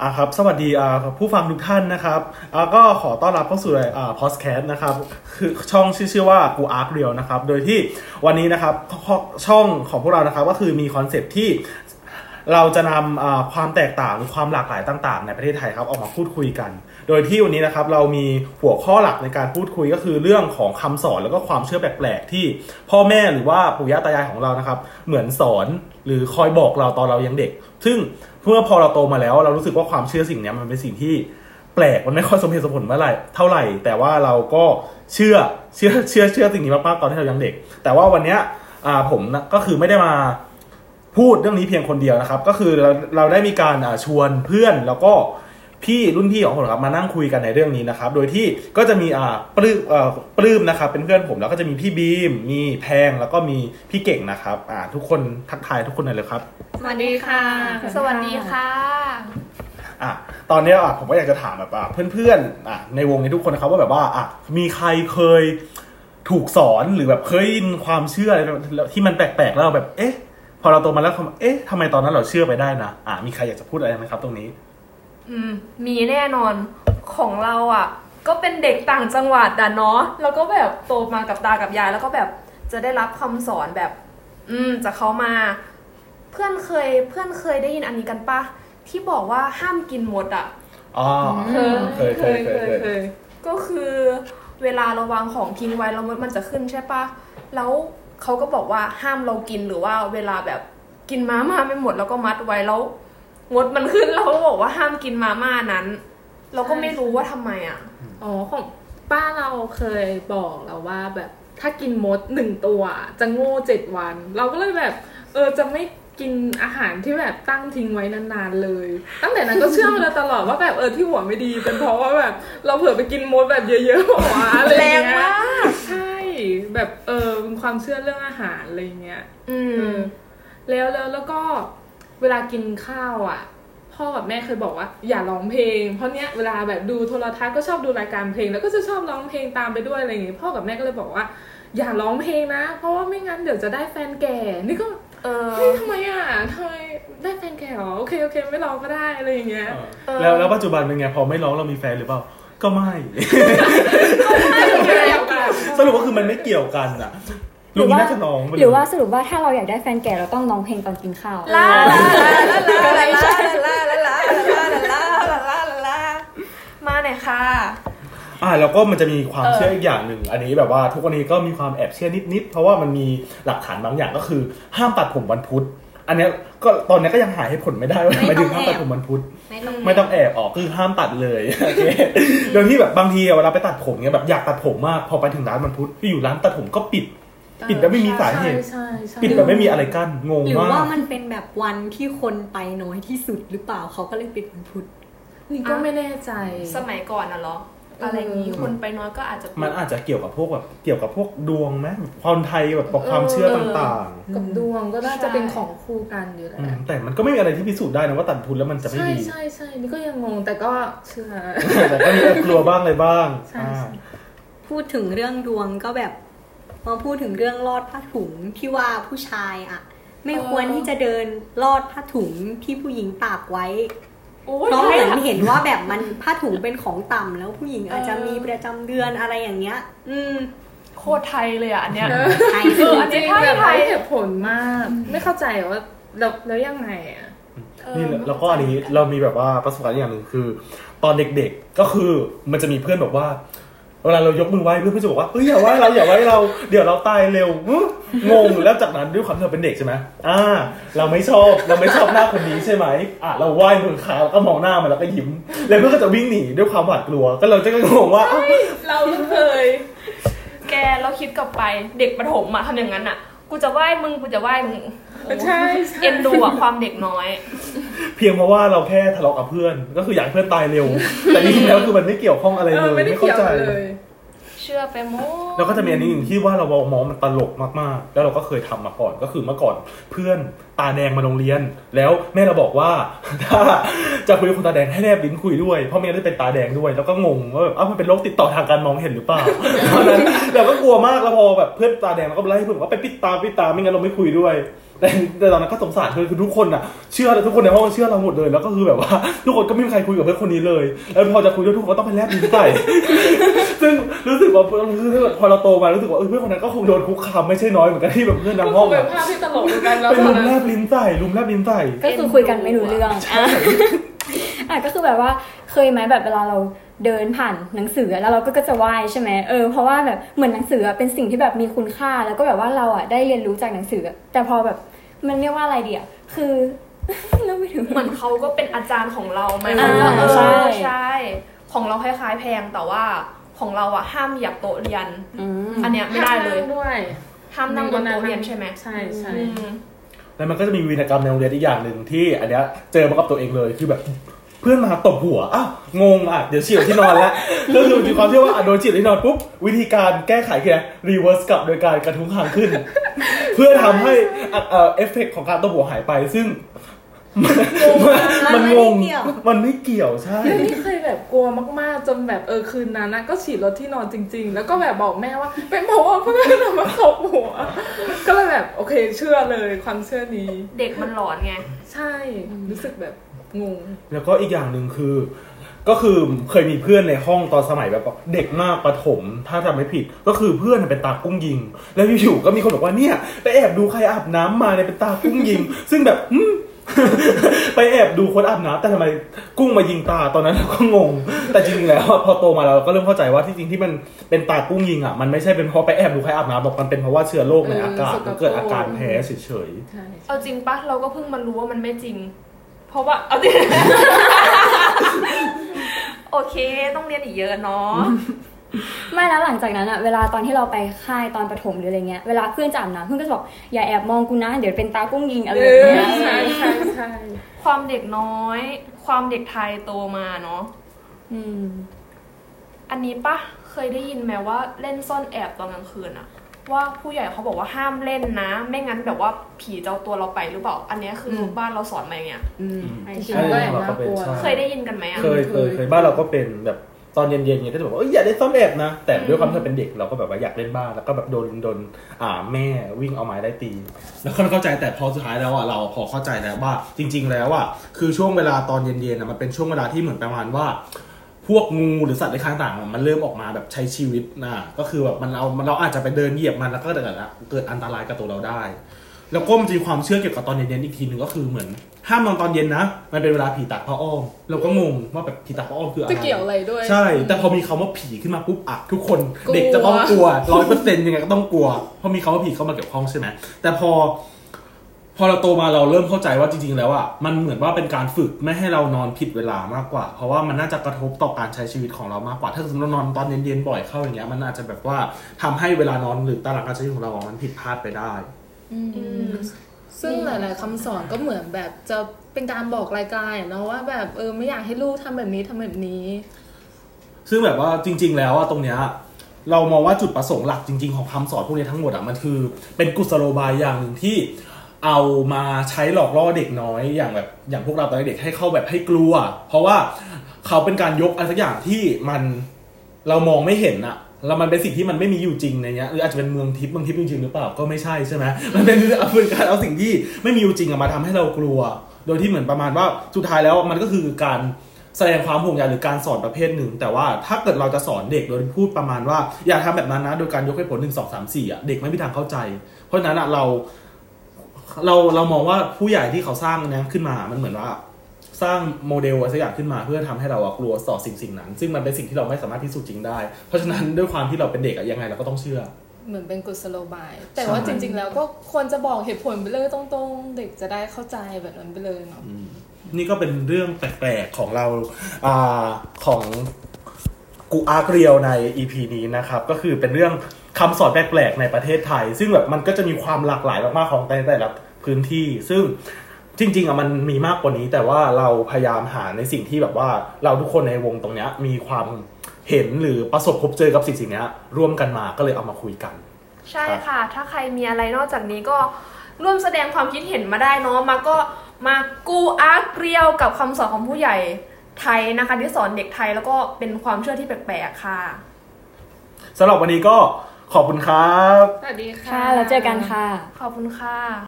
อ่าครับสวัสดีอ่าผู้ฟังทุกท่านนะครับอ่าก็ขอต้อนรับเข้าสู่อ่าพอดแคสต์นะครับคือช่องชื่อชื่อว่ากูอาร์คเรียลนะครับโดยที่วันนี้นะครับช่องของพวกเรานะครับก็คือมี concept ที่ เราจะนำความแตกต่างหรือความหลากหลายต่างๆ ในประเทศไทยครับออกมาพูดคุยกัน โดยที่วันนี้นะครับเรามีหัวข้อหลักในการพูดคุยก็คือเรื่องของคำสอนแล้วก็ความเชื่อแปลกๆ ที่พ่อแม่หรือว่าปู่ย่าตายายของเรานะครับ เหมือนสอนหรือคอยบอกเราตอนเรายังเด็ก ซึ่งเมื่อพอเราโตมาแล้ว เรารู้สึกว่าความเชื่อสิ่งนี้มันเป็นสิ่งที่แปลกมันไม่ค่อยสมเหตุสมผลเมื่อไหร่เท่าไหร่ แต่ว่าเราก็เชื่อเชื่อเชื่อเชื่อสิ่งนี้มากๆตอนที่เรายังเด็ก แต่ว่าวันนี้ผมก็คือไม่ได้มา พูดเรื่องนี้เพียงคนเดียวนะครับ ก็คือเราเราได้มีการชวนเพื่อนแล้วก็พี่รุ่นพี่ของผมครับมานั่งคุยกันในเรื่องนี้นะครับ โดยที่ก็จะมีอ่าปลื้มอ่าปลื้มนะครับ เป็นเพื่อนผมแล้วก็จะมีพี่บีม มีแพงแล้วก็มีพี่เก่งนะครับอ่าทุกคนทักทายทุกคนเลยครับสวัสดีค่ะ สวัสดีค่ะอะตอนนี้อะผมก็อยากจะถามแบบอะเพื่อนๆอะในวงนี้ทุกคนนะครับว่าแบบว่าอะมีใครเคยถูกสอนหรือแบบเคยยินความเชื่ออะไรที่มันแปลกๆแล้วแบบเอ๊ะ พอเราโตมาแล้วเอ๊ะทำไมตอนนั้นเราเชื่อไปได้นะอะมีใครอยากจะพูดอะไรไหมครับ ตรงนี้ อืม มีแน่นอนของเราอะ ก็เป็นเด็กต่างจังหวัดอะเนาะแล้วก็แบบโตมากับตากับยาย แล้วก็แบบจะได้รับคำสอนแบบ อืมจากเขามา เพื่อนเคยเพื่อนเคยได้ยินอันนี้กันปะที่บอกว่าห้ามกินมดอะอ๋อเคยเคยเคยเคยเคยก็คือเวลาเราวางของทิ้งไว้แล้วมดมันจะขึ้นใช่ปะแล้ว เขาก็บอกว่าห้ามเรากินหรือว่าเวลาแบบกินมาม่าไม่หมดแล้วก็มัดไว้แล้วมดมันขึ้นเราก็บอกว่าห้ามกินมาม่านั้น เราก็ไม่รู้ว่าทำไมอะอ๋อของป้าเราเคยบอกเราว่าแบบถ้ากินมดหนึ่งตัว จะโง่เจ็ดวัน เราก็เลยแบบ เออจะไม่กินอาหารที่แบบตั้งทิ้งไว้นานๆเลย ตั้งแต่นั้นก็เชื่อมาตลอดว่าแบบเออที่หัวไม่ดีเป็นเพราะว่าแบบ เราเผื่อไปกินมดแบบเยอะๆหัวอะไรเงี้ยแรงมากใช่ แบบเออเป็นความเชื่อเรื่องอาหารอะไรเงี้ยอืมแล้วแล้วแล้วก็เวลากินข้าวอะ พ่อกับแม่เคยบอกว่า อย่าร้องเพลง เพราะเนี้ยเวลาแบบดูโทรทัศน์ก็ชอบดูรายการเพลง แล้วก็จะชอบร้องเพลงตามไปด้วยอะไรอย่างเงี้ยพ่อกับแม่ก็เลยบอกว่า อย่าร้องเพลงนะ เพราะว่าไม่งั้นเดี๋ยวจะได้แฟนแก่ นี่ก็เออทำไมอะทำไมได้แฟนแก่หรอโอเคโอเค ไม่ร้องก็ได้อะไรอย่างเงี้ยแล้วแล้วปัจจุบันเป็นไงพอไม่ร้องเรามีแฟนหรือเปล่าก็ไม่ก็ไม่ สรุปว่าคือมันไม่เกี่ยวกันอะหรือว่าหรือว่าสรุปว่าถ้าเราอยากได้แฟนแก่เราต้องร้องเพลงตอนกินข้าวลาลาลาลาลาลาลาลาลาลาลาลาลาลามาหน่อยค่ะอ่าแล้วก็มันจะมีความเชื่ออีกอย่างหนึ่ง อันนี้แบบว่าทุกวันนี้ก็มีความแอบเชื่อนิดๆเพราะว่ามันมีหลักฐานบางอย่างก็คือ ห้ามตัดผมวันพุธ อันนี้ ก็ตอนนี้ก็ยังหาให้ผลไม่ได้ว่าทำไมถึงห้ามตัดผมวันพุธไม่ต้องแอบออกคือห้ามตัดเลยโอเคโดยที่แบบบางทีเวลาไปตัดผมเนี่ยแบบอยากตัดผมมากพอไปถึงร้านวันพุธไปอยู่ร้านตัดผมก็ปิด ปิดแล้วไม่มีสาเหตุปิดแบบไม่มีอะไรกั้นงงมากหรือว่ามันเป็นแบบวันที่คนไปน้อยที่สุดหรือเปล่าเขาก็เลยปิดวันพุธนี่ก็ไม่แน่ใจสมัยก่อนนะเหรอ อะไรนี้คนไปน้อยก็อาจจะมันอาจจะเกี่ยวกับพวกแบบเกี่ยวกับพวกดวงไหมความไทยแบบความเชื่อต่างๆ กับดวงก็น่าจะเป็นของคู่กันอยู่แล้วแต่มันก็ไม่มีอะไรที่พิสูจน์ได้นะว่าตัดทุนแล้วมันจะไม่ดีใช่ใช่นี่ก็ยังงงแต่ก็เชื่อแต่ก็มีกลัวบ้างเลยบ้างพูดถึงเรื่องดวงก็แบบมาพูดถึงเรื่องลอดผ้าถุงที่ว่าผู้ชายอะ ไม่ควรที่จะเดินลอดผ้าถุงที่ผู้หญิงตากไว้ เพราะเหมือนเห็นว่าแบบมันผ้าถุงเป็นของต่ำแล้วผู้หญิงอาจจะมีประจำเดือนอะไรอย่างเงี้ย อืมโคตรไทยเลยอะอันเนี้ยไทยเอออันนี้ไทยเหตุผลมาก ไม่เข้าใจว่าแล้วแล้วยังไงอะนี่แล้วก็อันนี้เรามีแบบว่าประสบการณ์อย่างหนึ่งคือ ตอนเด็กๆก็คือมันจะมีเพื่อนแบบว่า เวลาเรายกมือไหว้เพื่อนจะบอกว่าเฮ้ยอย่าไหว้เราอย่าไหว้เราเดี๋ยวเราตายเร็วงงแล้วจากนั้นด้วยความที่เราเป็นเด็กใช่ไหมอ่า เราไม่ชอบเราไม่ชอบหน้าคนนี้ใช่ไหมอะเราไหว้มือขาแล้วก็มองหน้ามันแล้วก็ยิ้ม แล้วเพื่อนก็จะวิ่งหนีด้วยความหวาดกลัว ก็เราจะงงว่าเราเคยแกเราคิดกลับไปเด็กประถมอะทำอย่างนั้นอะกูจะไหว้มึงกูจะไหว้มึงใช่เอ็นดูอะความเด็กน้อยเพียงเพราะว่าเราแค่ทะเลาะกับเพื่อน ก็คืออยากเพื่อนตายเร็ว แต่จริงๆแล้วคือมันไม่เกี่ยวข้องอะไรเลยไม่เข้าใจเชื่อไปหมดแล้วก็จะมีอันนี้หนึ่งที่ว่าเรามองมันตลกมากๆ แล้วเราก็เคยทำมาก่อนก็คือเมื่อก่อนเพื่อนตาแดงมาโรงเรียน แล้วแม่เราบอกว่า ถ้าจะคุยกับคนตาแดงให้แนบลิ้นคุยด้วยเพราะไม่ได้เป็นตาแดงด้วย แล้วก็งงว่าแบบอ้าวมันเป็นโรคติดต่อทางการมองเห็นหรือเปล่าตอนนั้นเราก็กลัวมากแล้วพอแบบเพื่อนตาแดงเราก็ไล่เพื่อนว่าไปปิดตาปิดตาไม่งั้นเราไม่คุยด้วย แต่แต่ตอนนั้นก็สงสารเพื่อนคือทุกคนอะเชื่อทุกคนในห้องเชื่อเราหมดเลย แล้วก็คือแบบว่า ทุกคนก็ไม่มีใครคุยกับเพื่อนคนนี้เลย แล้วพอจะคุยด้วยทุกคนก็ต้องไปแลบลิ้นใส่ซึ่งรู้สึกว่าคือพอเราโตมารู้สึกว่าเออเพื่อนคนนั้นก็คงโดนคุกคามไม่ใช่น้อยเหมือนกันที่แบบเพื่อนก็ในคห้องงเป็นอะภาพที่ตลกเหมือนกันแล้วไปตอลุนมนั้นแลบลิ้นใส่ลุมแลบลิ้นใส่ก็คือคุยกันไม่รู้เรื่อง อะอะก็คือแบบว่าเคยไหมแบบเวลาเราเดินผ่านหนังสือแล้วเราก็ก็จะไหว้ใช่ไหมเออเพราะว่าแบบเหมือนหนังสืออะเป็นสิ่งที่แบบมีคุณค่า แล้วก็แบบว่าเราอะได้เรียนรู้จากหนังสือ แต่พอแบบมันเรียกว่าอะไรเดียคือเราไม่ถึงเหมือนเขาก็เป็นอาจารย์ของเราไหมอ่าเออใช่ใช่ของเราคล้ายๆแพงแต่ว่าของเราอะห้ามเหยียบโต๊ะเรียนอืมอันเนี้ยไม่ได้เลยห้ามนั่งด้วยห้ามนั่งบนโต๊ะเรียนใช่ไหมใช่ใช่อืมแล้วมันก็จะมีวีรกรรมในโรงเรียนอีกอย่างหนึ่งที่อันเนี้ยเจอมากับตัวเองเลยคือแบบ เพื่อนมาตบหัว อ้าว งงอะ เดี๋ยวฉี่รดที่นอนแล้วก็คือมีความเชื่อว่าอะโดนฉี่รดที่นอนปุ๊บ วิธีการแก้ไขคือ reverse กลับโดยการกระทุ้งคางขึ้น เพื่อทำให้อะเอ่อเอฟเฟกต์ของการตบหัวหายไป ซึ่ง มันมันงงมันไม่เกี่ยวมันไม่เกี่ยวใช่เรื่องนี้เคยแบบกลัวมากๆ จนแบบเออคืนนั้นนะก็ฉี่รดที่นอนจริง ๆ แล้วก็แบบบอกแม่ว่าเป็นเพราะว่าเพื่อนเอามาตบหัว ก็เลยแบบโอเคเชื่อเลยความเชื่อนี้ เด็กมันหลอนไง ใช่ รู้สึกแบบ งงแล้วก็อีกอย่างหนึ่งคือ ก็คือเคยมีเพื่อนในห้องตอนสมัยแบบเด็กมากประถม ถ้าจำไม่ผิด ก็คือเพื่อนเป็นตากุ้งยิง แล้วอยู่ๆก็มีคนบอกว่าเนี่ยไปแอบดูใครอาบน้ำมาเนี่ยเป็นตากุ้งยิง ซึ่งแบบอืมไปแอบดูคนอาบน้ำแต่ทำไมกุ้งมายิงตาตอนนั้นเราก็งง แต่จริงๆแล้วอะพอโตมาเราก็เริ่มเข้าใจว่าที่จริงที่มันเป็นตากุ้งยิงอะมันไม่ใช่เป็นเพราะไปแอบดูใครอาบน้ำหรอกมันเป็นเพราะว่าเชื้อโรคในอากาศเออสกปรกมันเกิดอาการแพ้เฉยใช่เอาจริงปะเราก็เพิ่งมารู้ว่ามันไม่จริง เพราะว่าเอาจริงโอเค ต้องเรียนอีกเยอะเนาะไม่แล้วหลังจากนั้นอะเวลาตอนที่เราไปค่ายตอนประถมหรืออะไรเงี้ยเวลาเพื่อนจะอาบน้ำเพื่อนก็จะบอกอย่าแอบมองกูนะเดี๋ยวเป็นตากุ้งยิงอะไรเอแบบอเนี้ยใช่ใช่ใช่ความเด็กน้อย ความเด็กไทยโตมาเนาะอืม อันนี้ปะเคยได้ยินไหมว่าเล่นซ่อนแอบตอนกลางคืนอะ ว่าผู้ใหญ่เขาบอกว่าห้ามเล่นนะ ไม่งั้นแบบว่าผีจะเอาตัวเราไปหรือเปล่า อันเนี้ยคืออม บ้านเราสอนมาอย่างเงี้ยอืมๆจริงๆก็แอบน่ากลัวใช่เคยได้ยินกันไหมอะเคยเคยเคยบ้านเราก็เป็นแบบตอนเย็นๆเนี่ยก็จะบอกว่าเอ้ยอย่าเล่นซ่อนแอบนะ แต่ด้วยความที่เราเป็นเด็กเราก็แบบว่าอยากเล่นบ้างแล้วก็แบบโดนโดนอ่าแม่วิ่งเอาไม้ได้ตี แล้วก็เข้าใจแต่พอสุดท้ายแล้วอะเราพอเข้าใจแล้วว่าจริง ๆ แล้วอะคือช่วงเวลาตอนเย็นๆอะมันเป็นช่วงเวลาที่เหมือนประมาณว่า พวกงูหรือสัตว์ในข้างต่างๆมันเริ่มออกมาแบบใช้ชีวิตนะก็คือแบบมันเรามันเราอาจจะไปเดินเหยียบมันแล้วก็เกิดเกิดอันตรายกับตัวเราได้ แล้วก็มันจะมีความเชื่อเกี่ยวกับตอนเย็นๆอีกทีหนึ่งก็คือเหมือน ห้ามนอนตอนเย็นนะ มันเป็นเวลาผีตัดผ้าอ้อมเราก็งงว่าแบบผีตัดผ้าอ้อมคืออะไรจะเกี่ยวอะไรด้วย ใช่ แต่พอมีคำว่าผีขึ้นมาปุ๊บอะทุกคนกลัวเด็กจะต้องกลัวร้อยเปอร์เซ็นต์ยังไงก็ต้องกลัวเพราะมีคำว่าผีเข้ามาเกี่ยวข้องใช่ไหมแต่พอ พอเราโตมาเราเริ่มเข้าใจว่าจริงๆแล้วอะมันเหมือนว่าเป็นการฝึกไม่ให้เรานอนผิดเวลามากกว่า เพราะว่ามันน่าจะกระทบต่อการใช้ชีวิตของเรามากกว่า ถ้าสมมติเรานอนตอนเย็นๆบ่อยเข้าอย่างเงี้ยมันอาจจะแบบว่าทำให้เวลานอนหรือตารางการใช้ชีวิตของเราอะมันผิดพลาดไปได้อืมซึ่งหลาย ๆคำสอนก็เหมือนแบบจะเป็นการบอกรายการเนาะว่าแบบเออไม่อยากให้ลูกทำแบบนี้ทำแบบนี้ ซึ่งแบบว่าจริง ๆ แล้วอะตรงเนี้ยเรามองว่าจุดประสงค์หลักจริง ๆ ของคำสอนพวกนี้ทั้งหมดอะมันคือ เป็นกุศโลบายอย่างหนึ่งที่ เอามาใช้หลอกล่อเด็กน้อยอย่างแบบอย่างพวกเราตอนเด็กให้เข้าแบบให้กลัว เพราะว่าเขาเป็นการยกอะไรสักอย่างที่มันเรามองไม่เห็นอะแล้วมันเป็นสิ่งที่มันไม่มีอยู่จริงในเนี้ยหรืออาจจะเป็นเมืองทิพย์เมืองทิพย์จริงหรือเปล่าก็ไม่ใช่ใช่ไหมมันเป็นเอาเป็นการเอาสิ่งที่ไม่มีอยู่จริงอะมาทำให้เรากลัว โดยที่เหมือนประมาณว่าสุดท้ายแล้วมันก็คือการแสดงความห่วงใยหรือการสอนประเภทหนึ่ง แต่ว่าถ้าเกิดเราจะสอนเด็กโดยพูดประมาณว่าอย่าทำแบบนั้นนะโดยการยกให้ผลหนึ่งสองสามสี่อะเด็กไม่มีทางเข้าใจ เพราะฉะนั้นอะเรา เราเรามองว่าผู้ใหญ่ที่เขาสร้างเนี้ยขึ้นมา มันเหมือนว่าสร้างโมเดลอะไรสักอย่างขึ้นมาเพื่อทำให้เราอะกลัวต่อสิ่งสิ่งนั้น ซึ่งมันเป็นสิ่งที่เราไม่สามารถพิสูจน์จริงได้ เพราะฉะนั้นด้วยความที่เราเป็นเด็กอะยังไงเราก็ต้องเชื่อ เหมือนเป็นกุศโลบาย แต่ใช่ว่าจริง ๆ แล้วก็ควรจะบอกเหตุผลไปเลยตรงๆ เด็กจะได้เข้าใจแบบนั้นไปเลยเนาะนี่ก็เป็นเรื่องแปลกๆของเราอ่าของ กูอาร์เรียวใน EP นี้นะครับก็คือเป็นเรื่องคำสอนแปลกๆในประเทศไทย ซึ่งแบบมันก็จะมีความหลากหลายมากๆของแต่แต่ละพื้นที่ ซึ่งจริง ๆอะมันมีมากกว่านี้ แต่ว่าเราพยายามหาในสิ่งที่แบบว่าเราทุกคนในวงตรงเนี้ยมีความเห็นหรือประสบพบเจอกับสิ่งสิ่งเนี้ยร่วมกันมาก็เลยเอามาคุยกัน ใช่ค่ะ ถ้าใครมีอะไรนอกจากนี้ก็ร่วมแสดงความคิดเห็นมาได้เนาะมาก็มากูอาร์เกรียวกับคำสอนของผู้ใหญ่ ไทยนะคะที่สอนเด็กไทยแล้วก็เป็นความเชื่อที่แปลกๆค่ะ สำหรับวันนี้ก็ขอบคุณครับ สวัสดีค่ะ ค่ะ แล้วเจอกันค่ะ ขอบคุณค่ะ